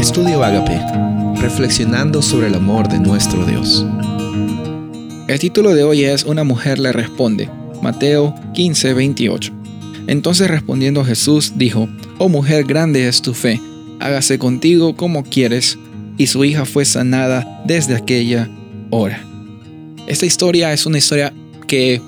Estudio Agape, reflexionando sobre el amor de nuestro Dios. El título de hoy es Una mujer le responde, Mateo 15, 28. Entonces respondiendo Jesús dijo, Oh mujer, grande es tu fe, hágase contigo como quieres, y su hija fue sanada desde aquella hora. Esta historia es una historia que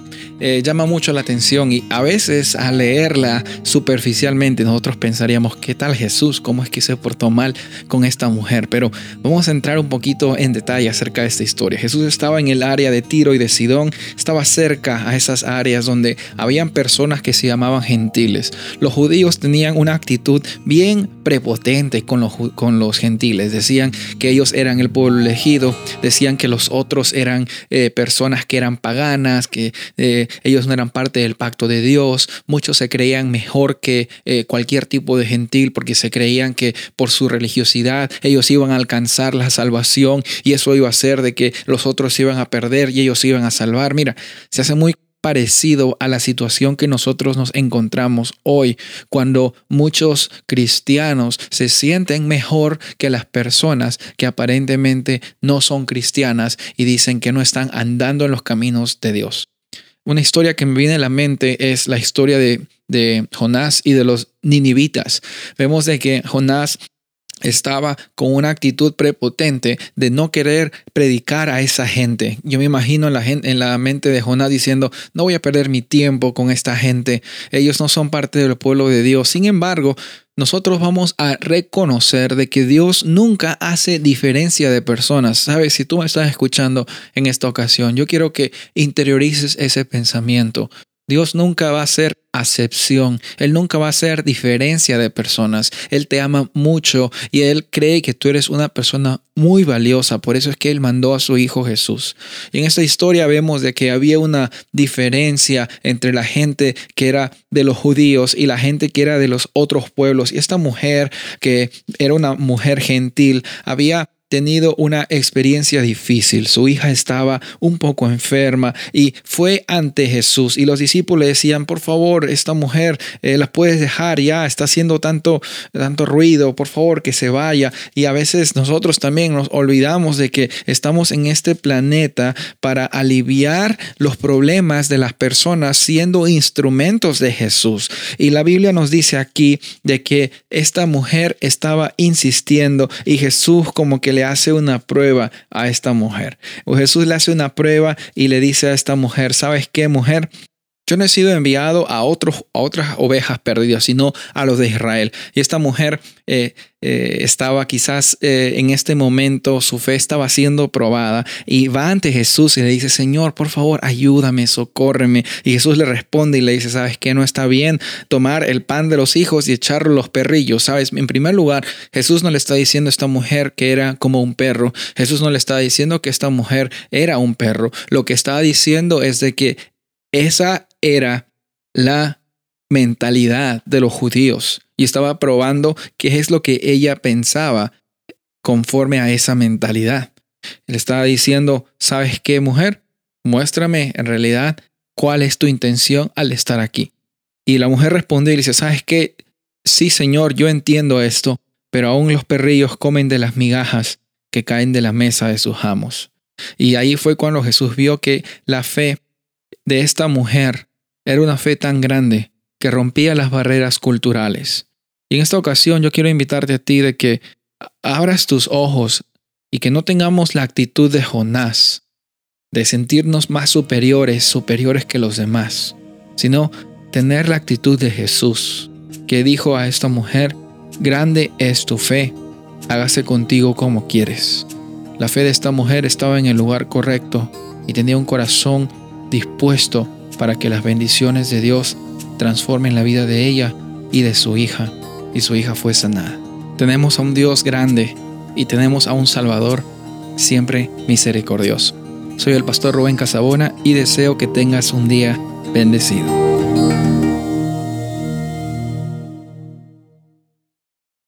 eh, llama mucho la atención y a veces al leerla superficialmente nosotros pensaríamos, ¿qué tal Jesús? ¿Cómo es que se portó mal con esta mujer? Pero vamos a entrar un poquito en detalle acerca de esta historia. Jesús estaba en el área de Tiro y de Sidón, estaba cerca a esas áreas donde habían personas que se llamaban gentiles. Los judíos tenían una actitud bien prepotente con los, con los gentiles. Decían que ellos eran el pueblo elegido, decían que los otros eran eh, personas que eran paganas, que eh, ellos no eran parte del pacto de Dios, muchos se creían mejor que eh, cualquier tipo de gentil porque se creían que por su religiosidad ellos iban a alcanzar la salvación y eso iba a hacer de que los otros iban a perder y ellos iban a salvar. Mira, se hace muy parecido a la situación que nosotros nos encontramos hoy, cuando muchos cristianos se sienten mejor que las personas que aparentemente no son cristianas y dicen que no están andando en los caminos de Dios. Una historia que me viene a la mente es la historia de, de Jonás y de los ninivitas. Vemos de que Jonás estaba con una actitud prepotente de no querer predicar a esa gente. Yo me imagino en la, en la mente de Jonás diciendo, no voy a perder mi tiempo con esta gente, ellos no son parte del pueblo de Dios. Sin embargo, nosotros vamos a reconocer de que Dios nunca hace diferencia de personas. Sabes, si tú me estás escuchando en esta ocasión, yo quiero que interiorices ese pensamiento. Dios nunca va a ser acepción, Él nunca va a ser diferencia de personas. Él te ama mucho y Él cree que tú eres una persona muy valiosa. Por eso es que Él mandó a su Hijo Jesús. Y en esta historia vemos de que había una diferencia entre la gente que era de los judíos y la gente que era de los otros pueblos. Y esta mujer, que era una mujer gentil, había tenido una experiencia difícil. Su hija estaba un poco enferma y fue ante Jesús y los discípulos decían, por favor, esta mujer eh, la puedes dejar ya, está haciendo tanto, tanto ruido, por favor, que se vaya. Y a veces nosotros también nos olvidamos de que estamos en este planeta para aliviar los problemas de las personas siendo instrumentos de Jesús. Y la Biblia nos dice aquí de que esta mujer estaba insistiendo y Jesús como que le hace una prueba a esta mujer. Jesús le hace una prueba y le dice a esta mujer, ¿sabes qué mujer? Yo no he sido enviado a, otros, a otras ovejas perdidas, sino a los de Israel. Y esta mujer eh, eh, estaba quizás eh, en este momento, su fe estaba siendo probada y va ante Jesús y le dice, Señor, por favor, ayúdame, socórreme. Y Jesús le responde y le dice, ¿sabes qué? No está bien tomar el pan de los hijos y echarlo a los perrillos. ¿Sabes? En primer lugar, Jesús no le está diciendo a esta mujer que era como un perro. Jesús no le está diciendo que esta mujer era un perro. Lo que está diciendo es de que esa era la mentalidad de los judíos y estaba probando qué es lo que ella pensaba conforme a esa mentalidad. Él estaba diciendo, ¿sabes qué, mujer? Muéstrame en realidad cuál es tu intención al estar aquí. Y la mujer responde y dice, ¿sabes qué? Sí, Señor, yo entiendo esto, pero aún los perrillos comen de las migajas que caen de la mesa de sus amos. Y ahí fue cuando Jesús vio que la fe de esta mujer era una fe tan grande que rompía las barreras culturales. Y en esta ocasión yo quiero invitarte a ti de que abras tus ojos y que no tengamos la actitud de Jonás, de sentirnos más superiores, superiores que los demás, sino tener la actitud de Jesús, que dijo a esta mujer, grande es tu fe, hágase contigo como quieres. La fe de esta mujer estaba en el lugar correcto y tenía un corazón dispuesto para que las bendiciones de Dios transformen la vida de ella y de su hija, y su hija fue sanada. Tenemos a un Dios grande y tenemos a un Salvador siempre misericordioso. Soy el pastor Rubén Casabona y deseo que tengas un día bendecido.